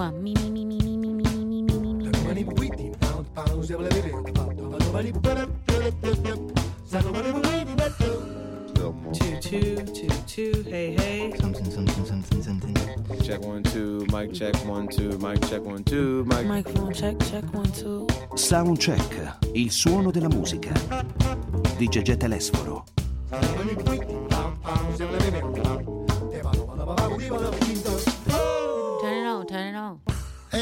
Mua, mi, mi, mi, mi, mi, mi, mi, mi, mi, mi, mi. Two, two, two, two, hey, hey. Something, something, something, something. Check one, two, mic check one, two, mic check one, two, mic. Microphone check, check one, two. Soundcheck, il suono della musica. Di Gegè Telesforo. Turn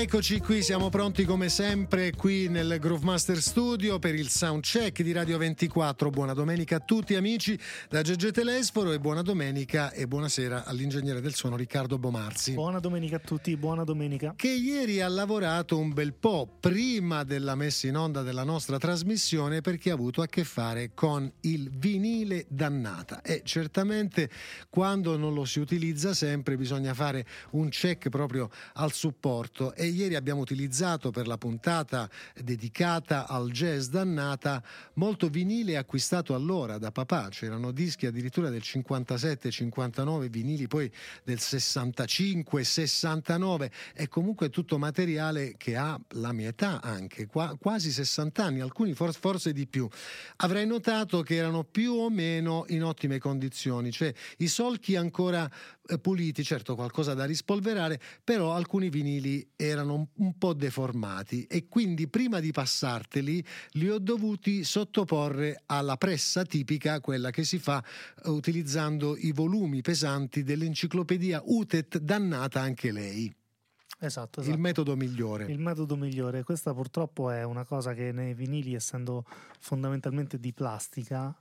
Eccoci qui, siamo pronti come sempre qui nel Groove Master Studio per il soundcheck di Radio 24. Buona domenica a tutti amici da Gegè Telesforo e buona domenica e buonasera all'ingegnere del suono Riccardo Bomarzi. Buona domenica a tutti, buona domenica. che ieri ha lavorato un bel po' prima della messa in onda della nostra trasmissione perché ha avuto a che fare con il vinile dannata e certamente quando non lo si utilizza sempre bisogna fare un check proprio al supporto e ieri abbiamo utilizzato per la puntata dedicata al jazz dannata molto vinile acquistato allora da papà, c'erano dischi addirittura del 57-59, vinili poi del 65-69 e comunque tutto materiale che ha la mia età anche, qua- quasi 60 anni, alcuni for- forse di più. Avrei notato che erano più o meno in ottime condizioni, cioè i solchi ancora puliti, certo qualcosa da rispolverare, però alcuni vinili erano un, un po' deformati e quindi prima di passarteli li ho dovuti sottoporre alla pressa tipica, quella che si fa eh, utilizzando i volumi pesanti dell'enciclopedia UTET dannata anche lei. Esatto, esatto. Il metodo migliore. Il metodo migliore. Questa purtroppo è una cosa che nei vinili, essendo fondamentalmente di plastica,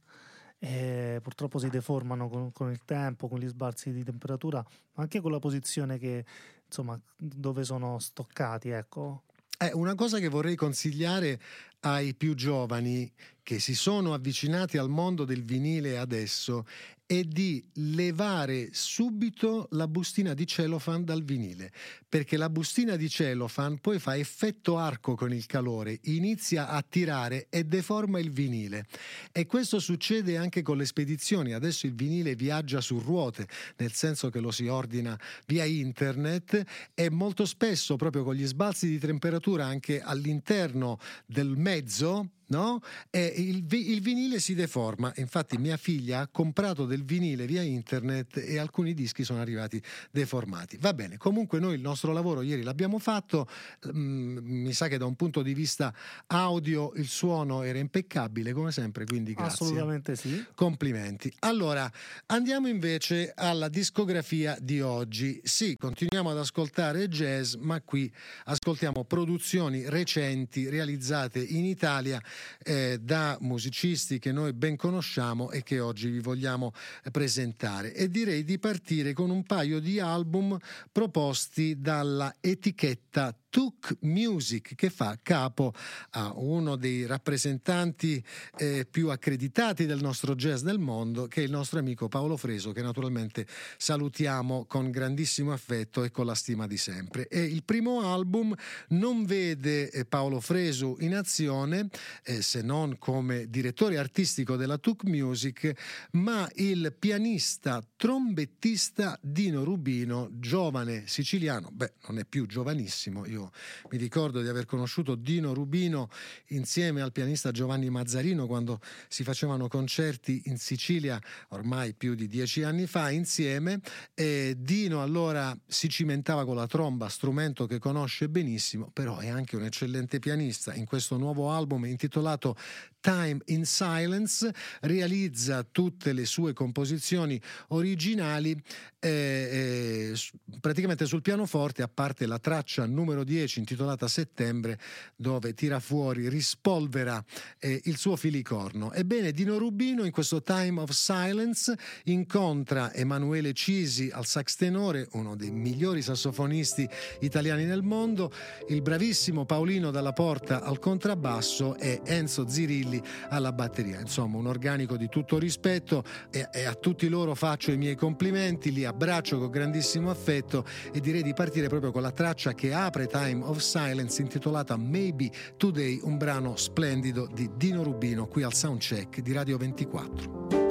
eh, purtroppo si deformano con, con il tempo, con gli sbalzi di temperatura, ma anche con la posizione che, insomma, dove sono stoccati, ecco. Eh, una cosa che vorrei consigliare ai più giovani che si sono avvicinati al mondo del vinile adesso è di levare subito la bustina di cellophane dal vinile, perché la bustina di cellophane poi fa effetto arco con il calore, inizia a tirare e deforma il vinile. E questo succede anche con le spedizioni. Adesso il vinile viaggia su ruote, nel senso che lo si ordina via internet e molto spesso proprio con gli sbalzi di temperatura anche all'interno del mezzo no? Il, il vinile si deforma. Infatti, mia figlia ha comprato del vinile via internet e alcuni dischi sono arrivati deformati. Va bene, comunque, noi il nostro lavoro ieri l'abbiamo fatto. Mm, mi sa che da un punto di vista audio il suono era impeccabile, come sempre. Quindi, grazie. Assolutamente sì. Complimenti. Allora, andiamo invece alla discografia di oggi. Sì, continuiamo ad ascoltare jazz, ma qui ascoltiamo produzioni recenti realizzate in Italia eh, da musicisti che noi ben conosciamo e che oggi vi vogliamo presentare. E direi di partire con un paio di album proposti dalla etichetta Tuk Music che fa capo a uno dei rappresentanti eh, più accreditati del nostro jazz del mondo che è il nostro amico Paolo Freso che naturalmente salutiamo con grandissimo affetto e con la stima di sempre. E il primo album non vede eh, Paolo Freso in azione eh, se non come direttore artistico della Tuk Music ma il pianista trombettista Dino Rubino giovane siciliano beh non è più giovanissimo io mi ricordo di aver conosciuto Dino Rubino insieme al pianista Giovanni Mazzarino quando si facevano concerti in Sicilia ormai più di dieci anni fa insieme e Dino allora si cimentava con la tromba, strumento che conosce benissimo, però è anche un eccellente pianista. In questo nuovo album intitolato Time in Silence realizza tutte le sue composizioni originali eh, eh, praticamente sul pianoforte, a parte la traccia numero 10 intitolata Settembre, dove tira fuori, rispolvera eh, il suo filicorno. Ebbene, Dino Rubino in questo Time of Silence incontra Emanuele Cisi al sax tenore, uno dei migliori sassofonisti italiani nel mondo, il bravissimo Paolino Dalla Porta al contrabbasso e Enzo Zirilli alla batteria. Insomma, un organico di tutto rispetto e, e a tutti loro faccio i miei complimenti, li abbraccio con grandissimo affetto e direi di partire proprio con la traccia che apre Time of Silence intitolata Maybe Today, un brano splendido di Dino Rubino qui al Soundcheck di Radio 24.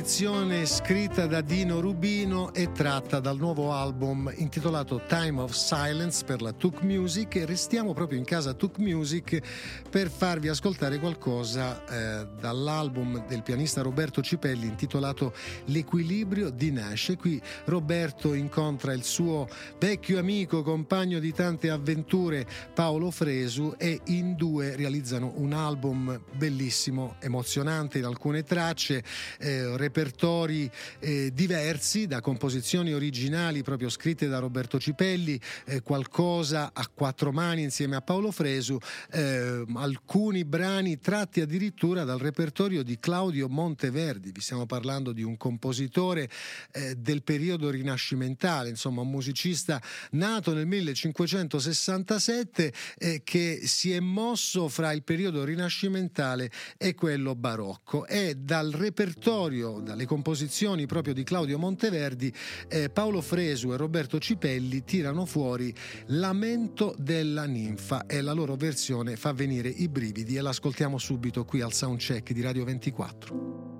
Composizione scritta da Dino Rubino e tratta dal nuovo album intitolato Time of Silence per la Took Music e restiamo proprio in casa Took Music per farvi ascoltare qualcosa eh, dall'album del pianista Roberto Cipelli intitolato L'equilibrio di Nash. Qui Roberto incontra il suo vecchio amico, compagno di tante avventure, Paolo Fresu e in due realizzano un album bellissimo, emozionante in alcune tracce eh, repertori eh, diversi, da composizioni originali proprio scritte da Roberto Cipelli, eh, qualcosa a quattro mani insieme a Paolo Fresu, eh, alcuni brani tratti addirittura dal repertorio di Claudio Monteverdi. Vi stiamo parlando di un compositore eh, del periodo rinascimentale, insomma un musicista nato nel 1567 eh, che si è mosso fra il periodo rinascimentale e quello barocco. È dal repertorio repertorio, dalle composizioni proprio di Claudio Monteverdi, eh, Paolo Fresu e Roberto Cipelli tirano fuori Lamento della ninfa e la loro versione fa venire i brividi e l'ascoltiamo subito qui al soundcheck di Radio 24.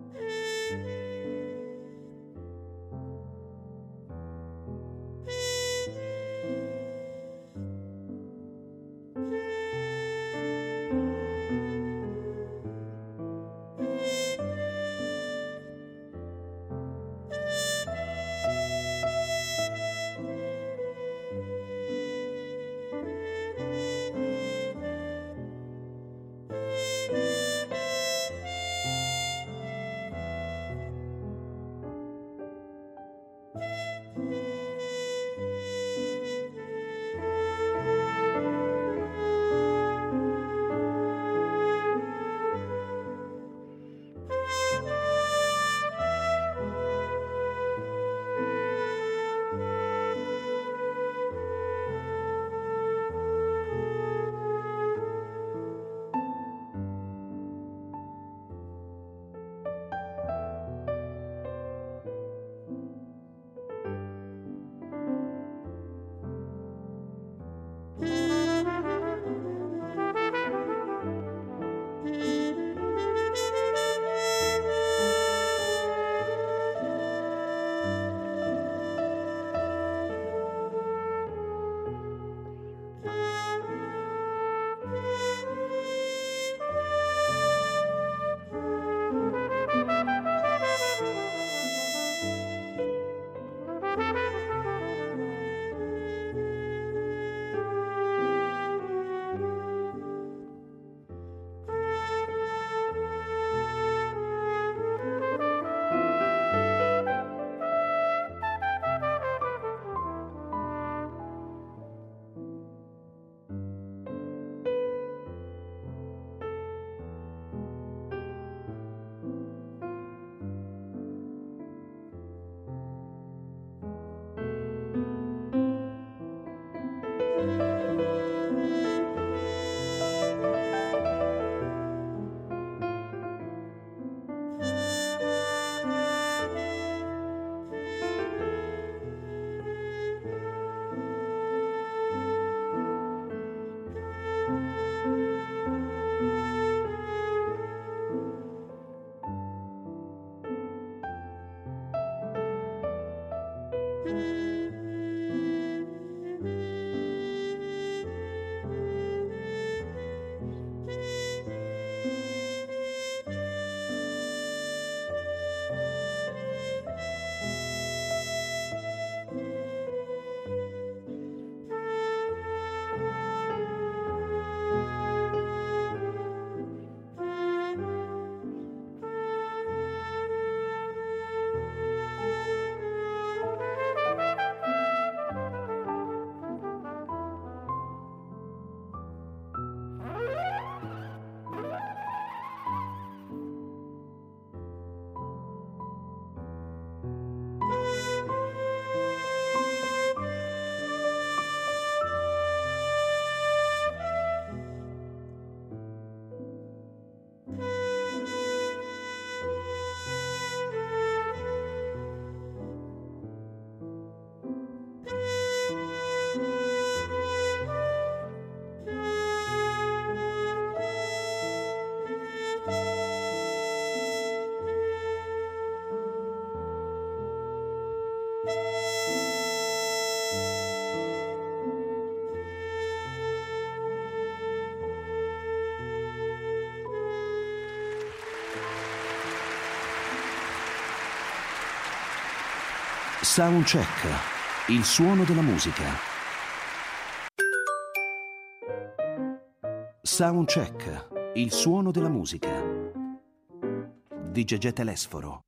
Soundcheck, il suono della musica. Soundcheck, il suono della musica. Di Gegè Telesforo.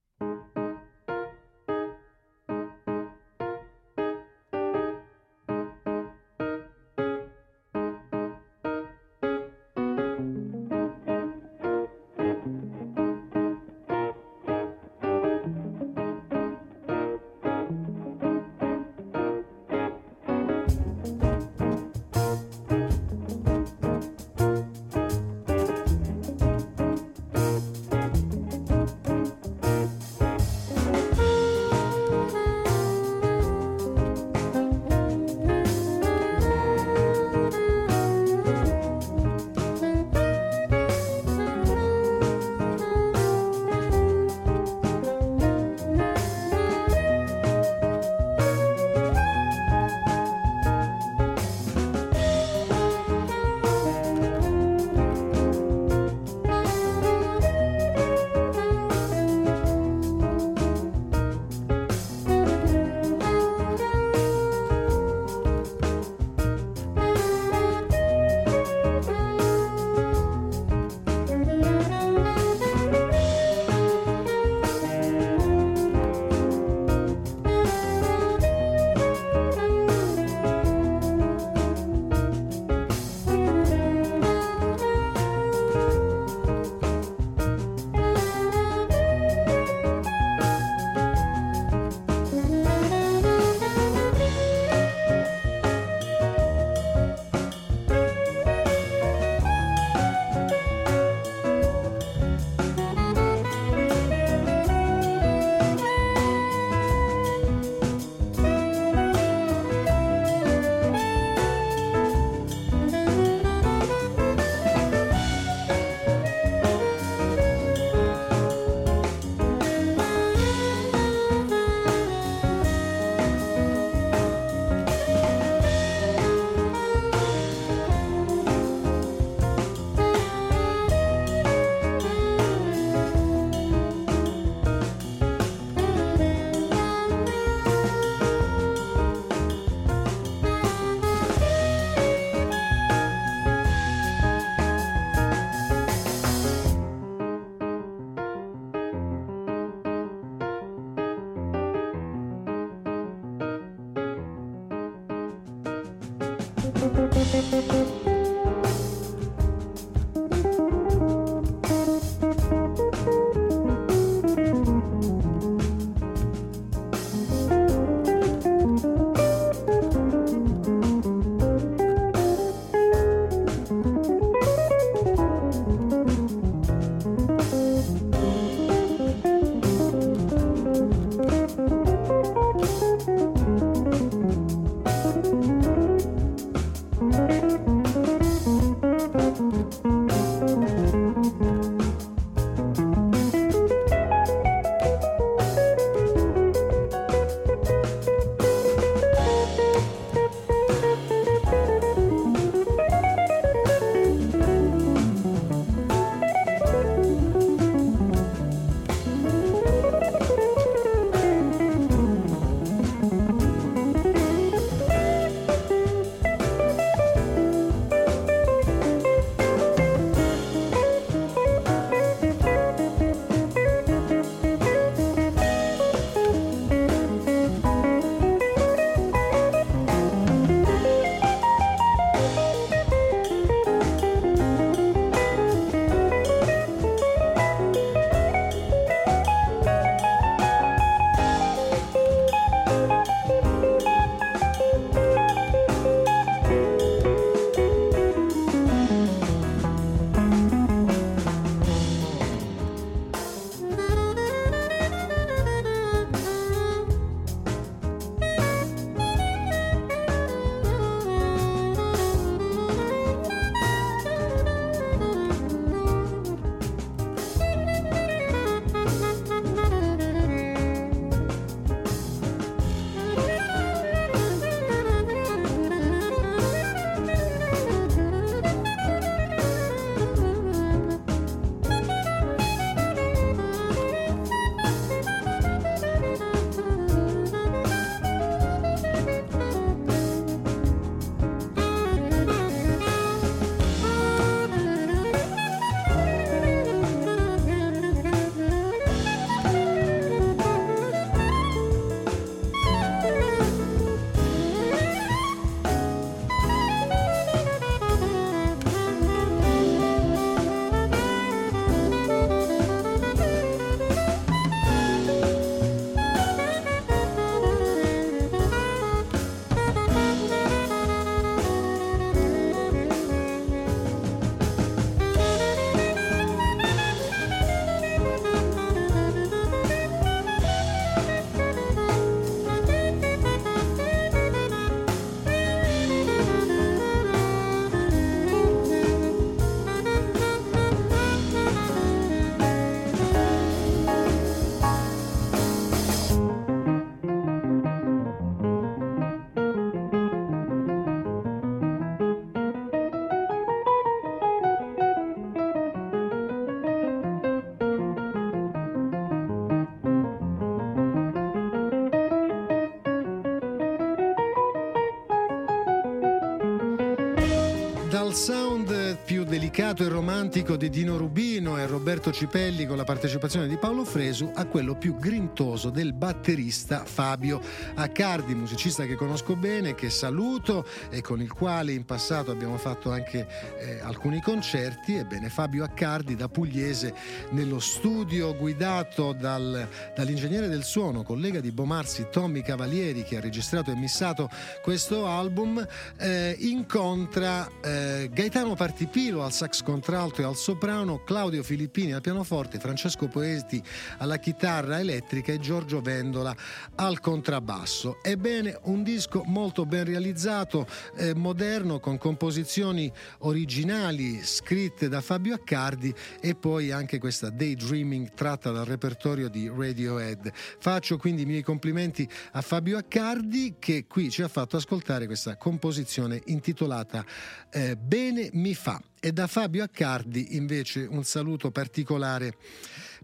Romantico di Dino Rubino e Roberto Cipelli con la partecipazione di Paolo Fresu a quello più grintoso del batterista Fabio Accardi, musicista che conosco bene, che saluto e con il quale in passato abbiamo fatto anche eh, alcuni concerti. Ebbene, Fabio Accardi da pugliese nello studio guidato dal, dall'ingegnere del suono, collega di Bomarsi Tommy Cavalieri che ha registrato e missato questo album, eh, incontra eh, Gaetano Partipilo al sax contralto e al soprano, Claudio Filippini al pianoforte, Francesco Poeti alla chitarra elettrica e Giorgio Vendola al contrabbasso. Ebbene, un disco molto ben realizzato, eh, moderno, con composizioni originali scritte da Fabio Accardi e poi anche questa Daydreaming tratta dal repertorio di Radiohead. Faccio quindi i miei complimenti a Fabio Accardi che qui ci ha fatto ascoltare questa composizione intitolata eh, Bene mi fa. E da Fabio Accardi invece un saluto particolare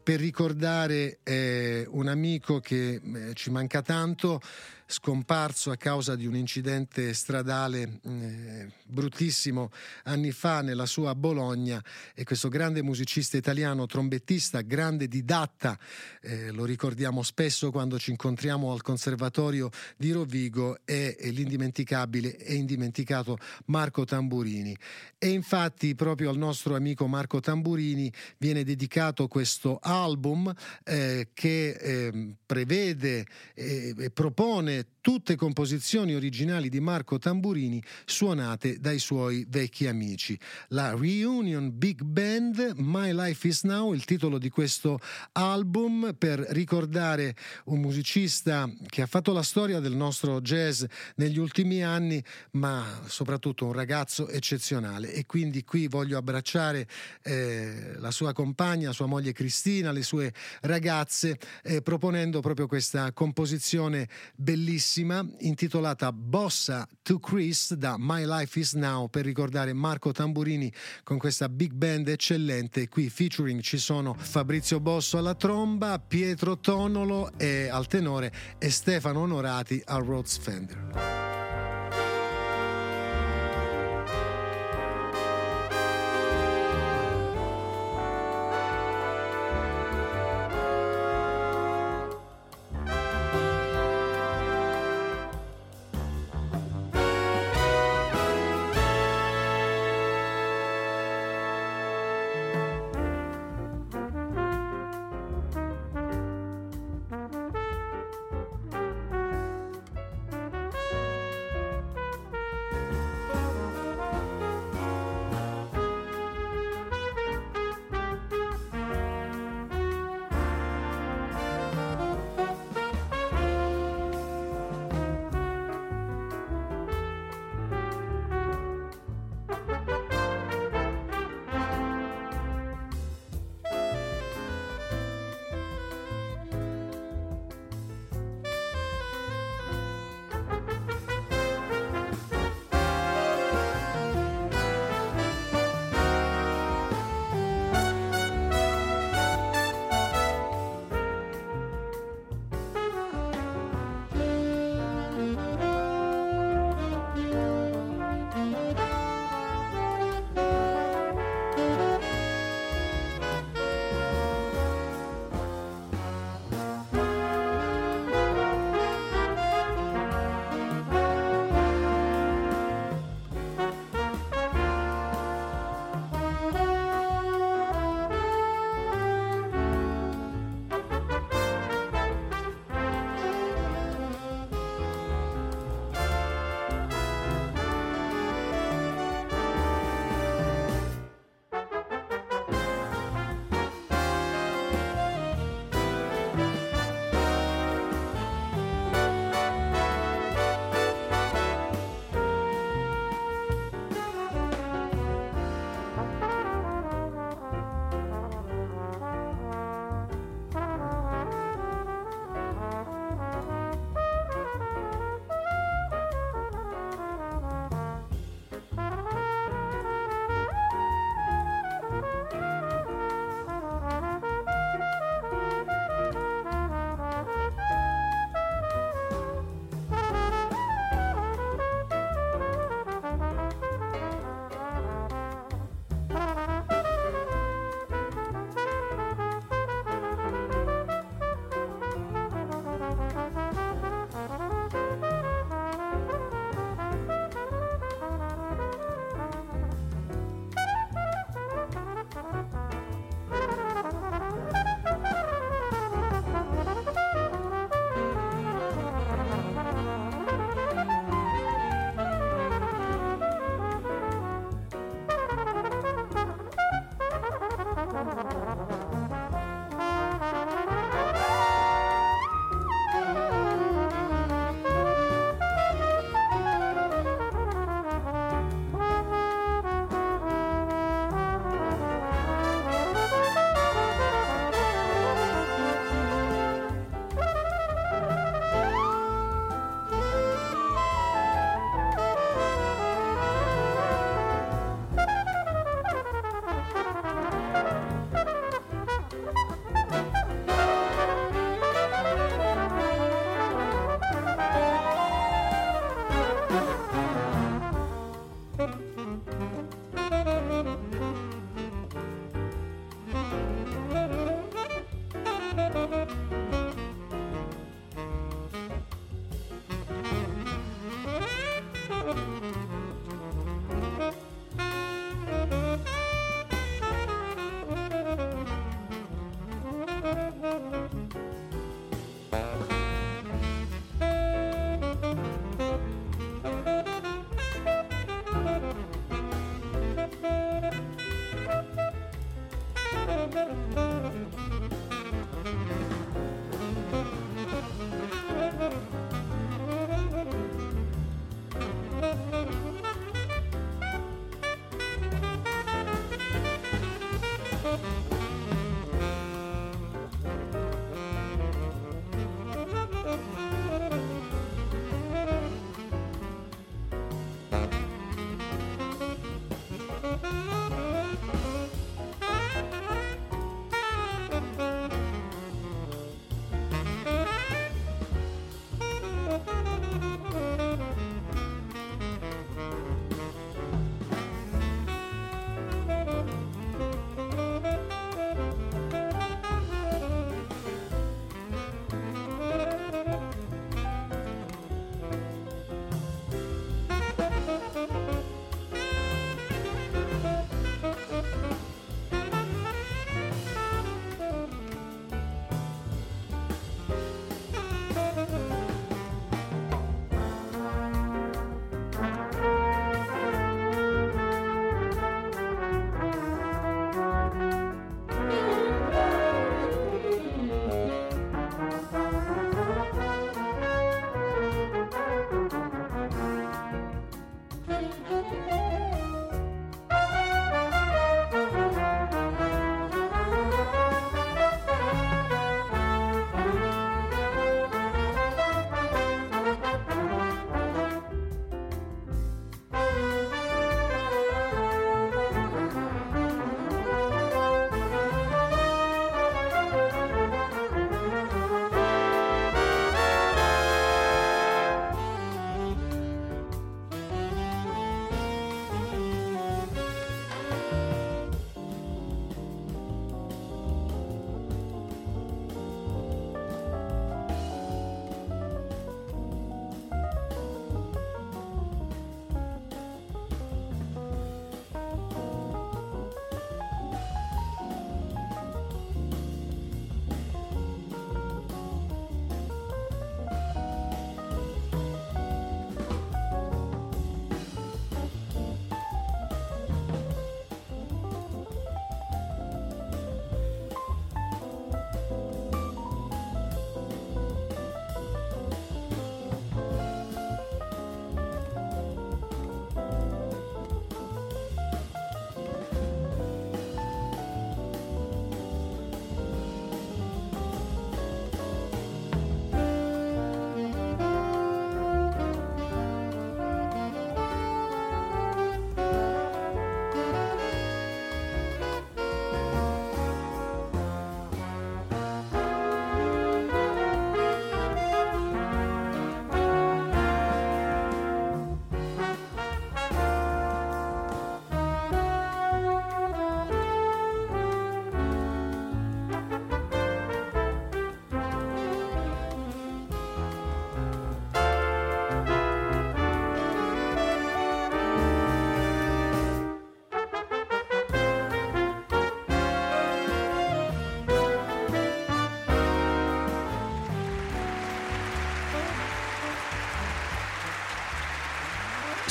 per ricordare eh, un amico che eh, ci manca tanto, scomparso a causa di un incidente stradale eh, bruttissimo anni fa nella sua Bologna e questo grande musicista italiano, trombettista, grande didatta, eh, lo ricordiamo spesso quando ci incontriamo al Conservatorio di Rovigo, è, l'indimenticabile e indimenticato Marco Tamburini. E infatti proprio al nostro amico Marco Tamburini viene dedicato questo album eh, che ehm, prevede e propone tutte composizioni originali di Marco Tamburini suonate dai suoi vecchi amici. La Reunion Big Band, My Life is Now, il titolo di questo album per ricordare un musicista che ha fatto la storia del nostro jazz negli ultimi anni, ma soprattutto un ragazzo eccezionale. E quindi qui voglio abbracciare eh, la sua compagna, sua moglie Cristina, le sue ragazze, eh, proponendo proprio questa composizione bellissima bellissima intitolata Bossa to Chris da My Life is Now per ricordare Marco Tamburini con questa big band eccellente. Qui featuring ci sono Fabrizio Bosso alla tromba, Pietro Tonolo al tenore e Stefano Onorati al Rhodes Fender.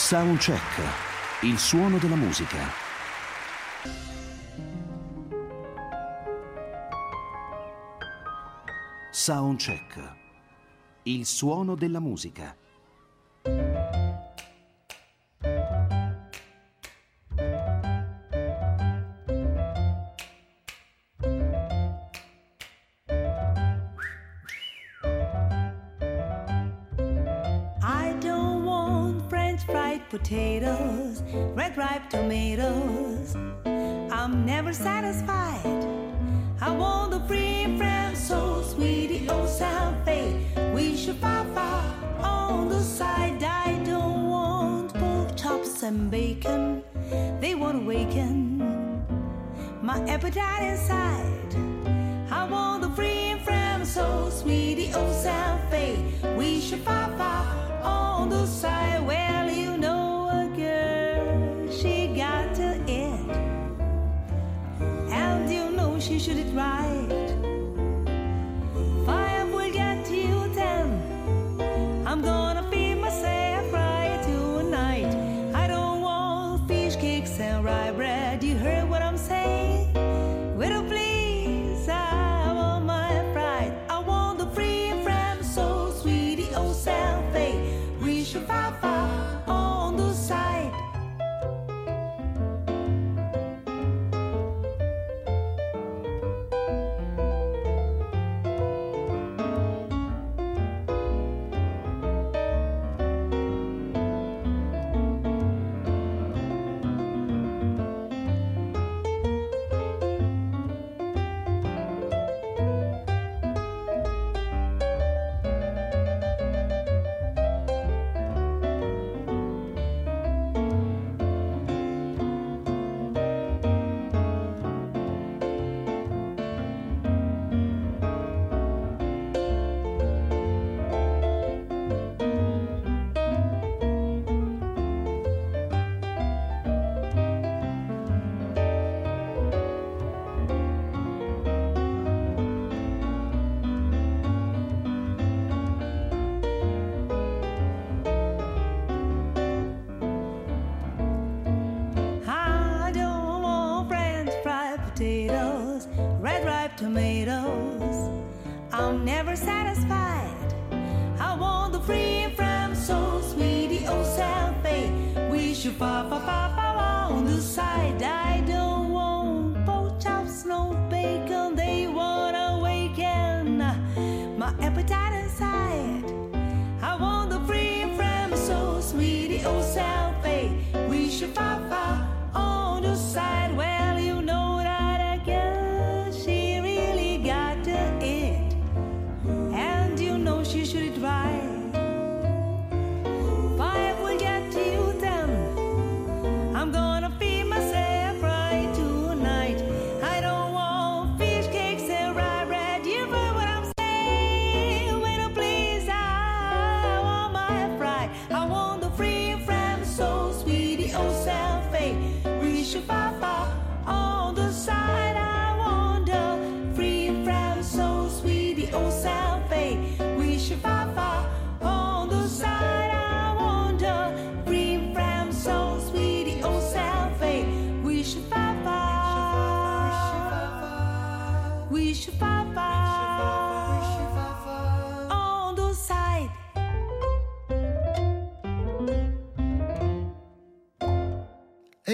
Soundcheck, il suono della musica. Soundcheck, il suono della musica. Potatoes, red ripe tomatoes. I'm never satisfied. I want the free French so sweetie, oh salve. We should far far on the side. I don't want pork chops and bacon. They won't awaken my appetite inside. I want the free from so sweetie, oh salve. We should far far on the side. Should it right.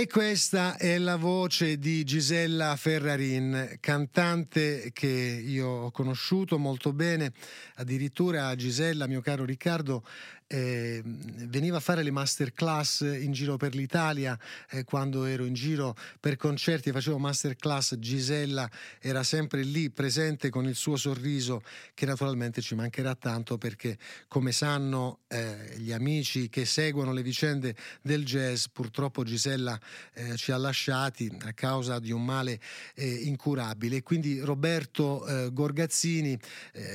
E questa è la voce di Gisella Ferrarin, cantante che io ho conosciuto molto bene, addirittura Gisella, mio caro Riccardo, eh, veniva a fare le masterclass in giro per l'Italia eh, quando ero in giro per concerti e facevo masterclass Gisella era sempre lì presente con il suo sorriso che naturalmente ci mancherà tanto perché come sanno eh, gli amici che seguono le vicende del jazz purtroppo Gisella eh, ci ha lasciati a causa di un male eh, incurabile. Quindi Roberto eh, Gorgazzini,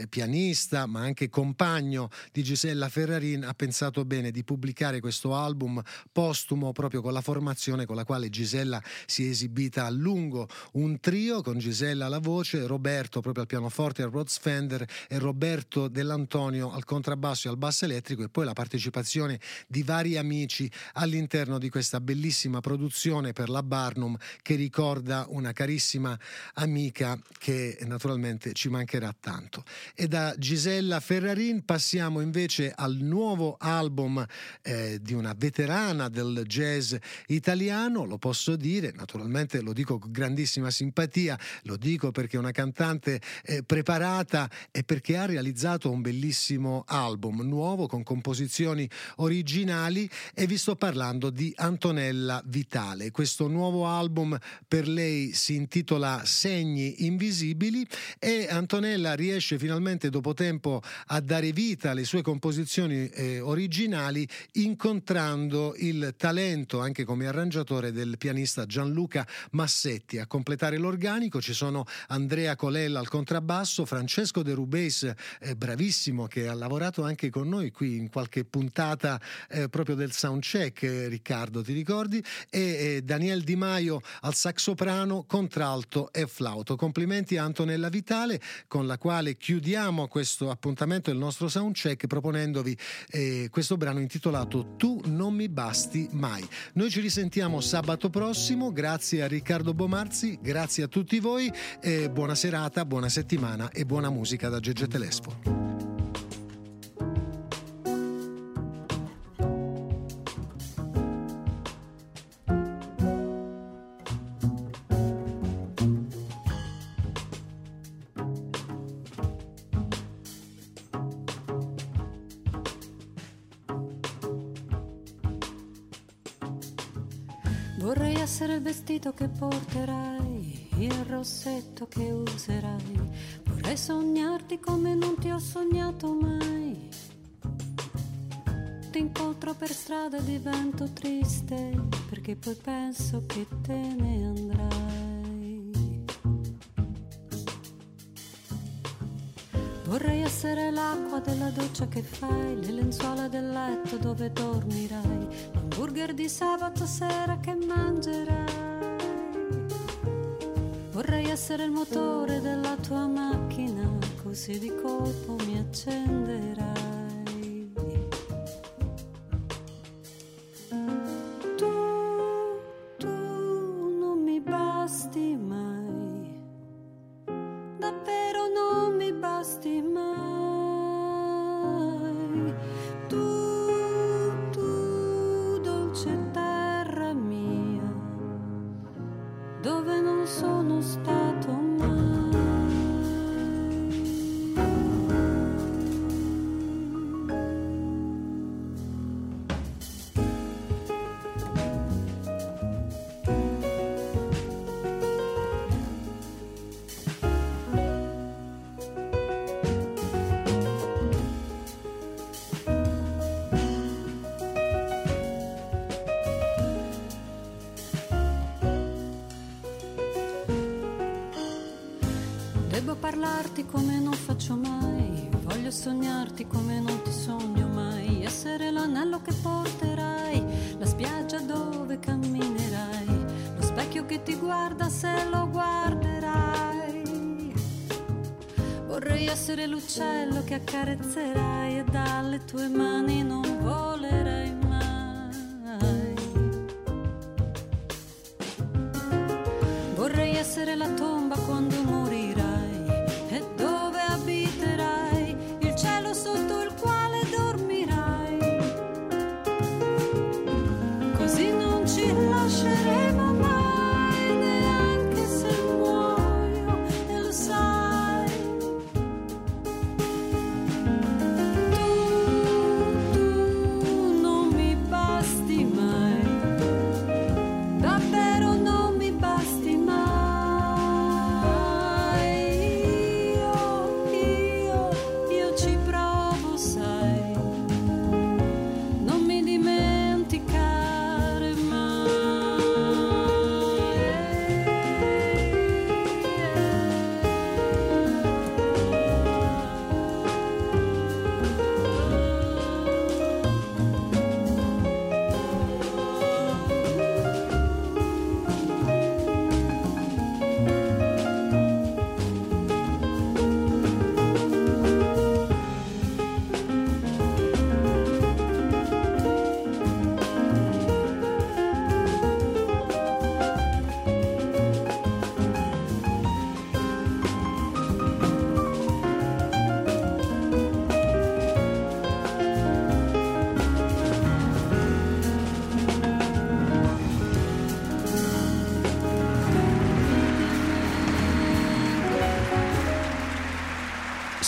pianista ma anche compagno di Gisella Ferrarin, ha pensato bene di pubblicare questo album postumo proprio con la formazione con la quale Gisella si è esibita a lungo, un trio con Gisella alla voce, Roberto proprio al pianoforte al Rhodes Fender e Roberto Dell'Antonio al contrabbasso e al basso elettrico e poi la partecipazione di vari amici all'interno di questa bellissima produzione per la Barnum che ricorda una carissima amica che naturalmente ci mancherà tanto. E da Gisella Ferrarin passiamo invece al nuovo album eh, di una veterana del jazz italiano, lo posso dire, naturalmente lo dico con grandissima simpatia, lo dico perché è una cantante eh, preparata e perché ha realizzato un bellissimo album nuovo con composizioni originali e vi sto parlando di Antonella Vitale. Questo nuovo album per lei si intitola Segni invisibili e Antonella riesce finalmente dopo tempo a dare vita alle sue composizioni eh, originali incontrando il talento anche come arrangiatore del pianista Gianluca Massetti. A completare l'organico ci sono Andrea Colella al contrabbasso, Francesco De Rubeis, eh, bravissimo, che ha lavorato anche con noi qui in qualche puntata eh, proprio del soundcheck, eh, Riccardo, ti ricordi? E eh, Daniel Di Maio al saxoprano, contralto e flauto. Complimenti a Antonella Vitale, con la quale chiudiamo questo appuntamento del nostro soundcheck proponendovi eh, questo brano intitolato Tu non mi basti mai. Noi ci risentiamo sabato prossimo, grazie a Riccardo Bomarzi, grazie a tutti voi, eh, buona serata, buona settimana e buona musica da Gegge Telespo. Vorrei essere il vestito che porterai, il rossetto che userai. Vorrei sognarti come non ti ho sognato mai. Ti incontro per strada e divento triste, perché poi penso che te ne andrai. Vorrei essere l'acqua della doccia che fai, le lenzuola del letto dove dormirai, l'hamburger di sabato sera che mangerai. Vorrei essere il motore della tua macchina, così di colpo mi accenderai. Voglio sognarti come non ti sogno mai, essere l'anello che porterai, la spiaggia dove camminerai, lo specchio che ti guarda se lo guarderai. Vorrei essere l'uccello che accarezzerai e dalle tue mani